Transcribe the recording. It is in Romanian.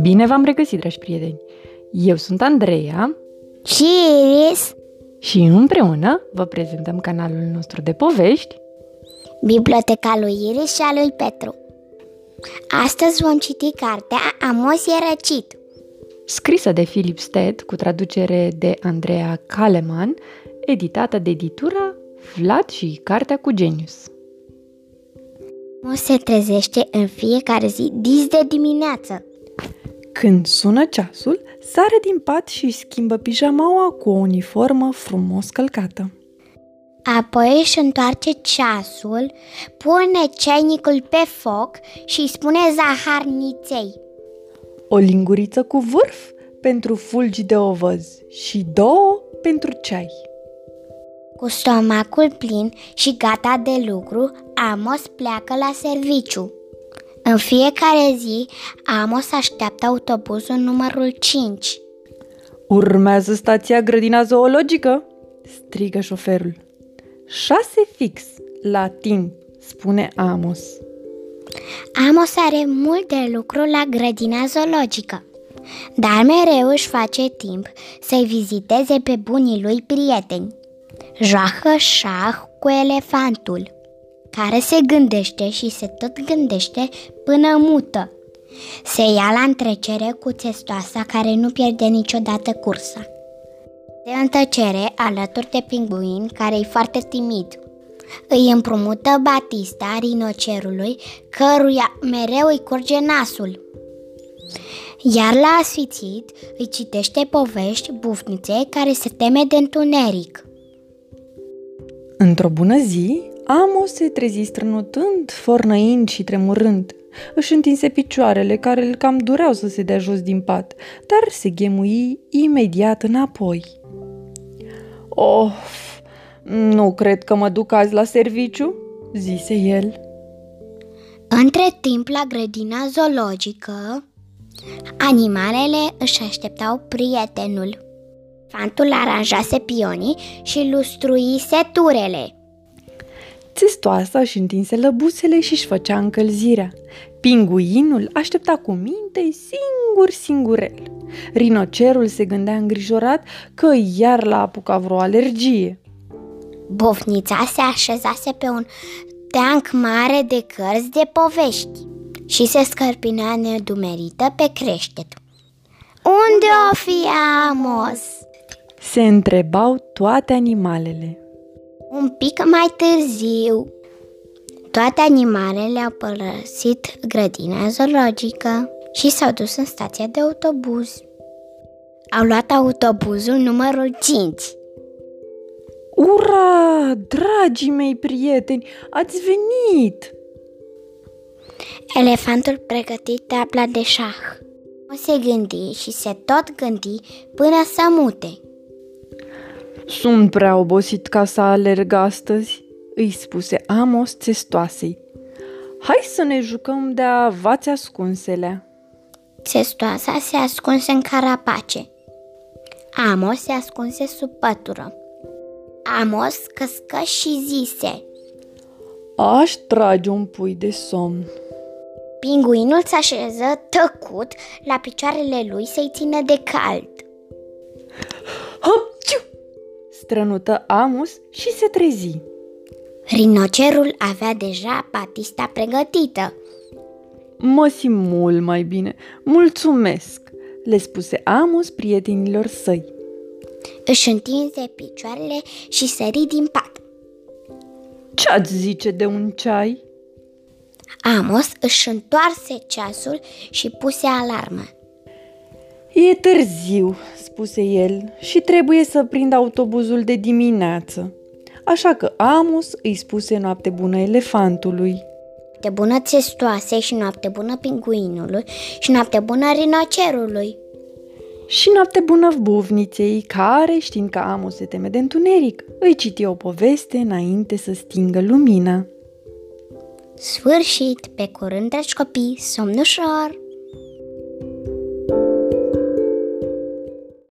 Bine v-am regăsit, dragi prieteni! Eu sunt Andreea Și Iris, și împreună vă prezentăm canalul nostru de povești biblioteca lui Iris și a lui Petru. Astăzi vom citi cartea Amos e răcit. scrisă de Philip Stead cu traducere de Andreea Kaleman, editată de editura Vlad și Cartea cu Genius. Amos se trezește în fiecare zi dis de dimineață. Când sună ceasul, sare din pat și schimbă pijamaua cu o uniformă frumos călcată. Apoi își întoarce ceasul, pune ceainicul pe foc și îi spune zaharniței. O linguriță cu vârf pentru fulgi de ovăz și două pentru ceai. Cu stomacul plin și gata de lucru, Amos pleacă la serviciu. În fiecare zi, Amos așteaptă autobuzul numărul 5. Urmează stația grădina zoologică, strigă șoferul. Șase fix, la timp, spune Amos. Amos are mult de lucru la grădina zoologică, dar mereu își face timp să-i viziteze pe bunii lui prieteni. Joacă șah cu elefantul, care se gândește și se tot gândește până mută. Se ia la întrecere cu testoasa care nu pierde niciodată cursa. De în tăcere alături de pinguin care e foarte timid. Îi împrumută Batista rinocerului, căruia mereu îi curge nasul. Iar la asfițit îi citește povești bufnițe care se teme de întuneric. Într-o bună zi, Amos se trezi strănutând, fornăind și tremurând. Își întinse picioarele, care îl cam dureau să se dea jos din pat, dar se ghemui imediat înapoi. Of, nu cred că mă duc azi la serviciu, zise el. Între timp, la grădina zoologică, animalele își așteptau prietenul. Fantul aranjase pionii și lustruise turele. Țestoasa își întinse lăbusele și își făcea încălzirea. Pinguinul aștepta cu minte singur singurel. Rinocerul se gândea îngrijorat că iar l-a apucat vreo alergie. Bofnița se așezase pe un teanc mare de cărți de povești și se scărpinea nedumerită pe creștet. Unde o fi Amos? Se întrebau toate animalele. Un pic mai târziu. Toate animalele au părăsit grădina zoologică și s-au dus în stația de autobuz. Au luat autobuzul numărul 5. Ura, dragii mei prieteni, ați venit! Elefantul pregăti tabla de șah. O se gândi și se tot gândi până să mute. Sunt prea obosit ca să alerg astăzi, îi spuse Amos testoasei. Hai să ne jucăm de avați ascunselea. Testoasa se ascunse în carapace. Amos se ascunse sub pătură. Amos căscă și zise. Aș trage un pui de somn. Pinguinul se așeză tăcut la picioarele lui să-i țină de cald. Hopciu! Strănută Amos și se trezi. Rinocerul avea deja patista pregătită. Mă simt mult mai bine. Mulțumesc, le spuse Amos prietenilor săi. Își întinse picioarele și sări din pat. Ce ați zice de un ceai? Amos își întoarse ceasul și puse alarmă. E târziu, spuse el, și trebuie să prind autobuzul de dimineață. Așa că Amos îi spuse noapte bună elefantului. Noapte bună testoase și noapte bună pinguinului și noapte bună rinocerului. Și noapte bună buvniței, care, știind că Amos se teme de întuneric, îi citi o poveste înainte să stingă lumina. Sfârșit, pe curând, dragi copii, somn ușor!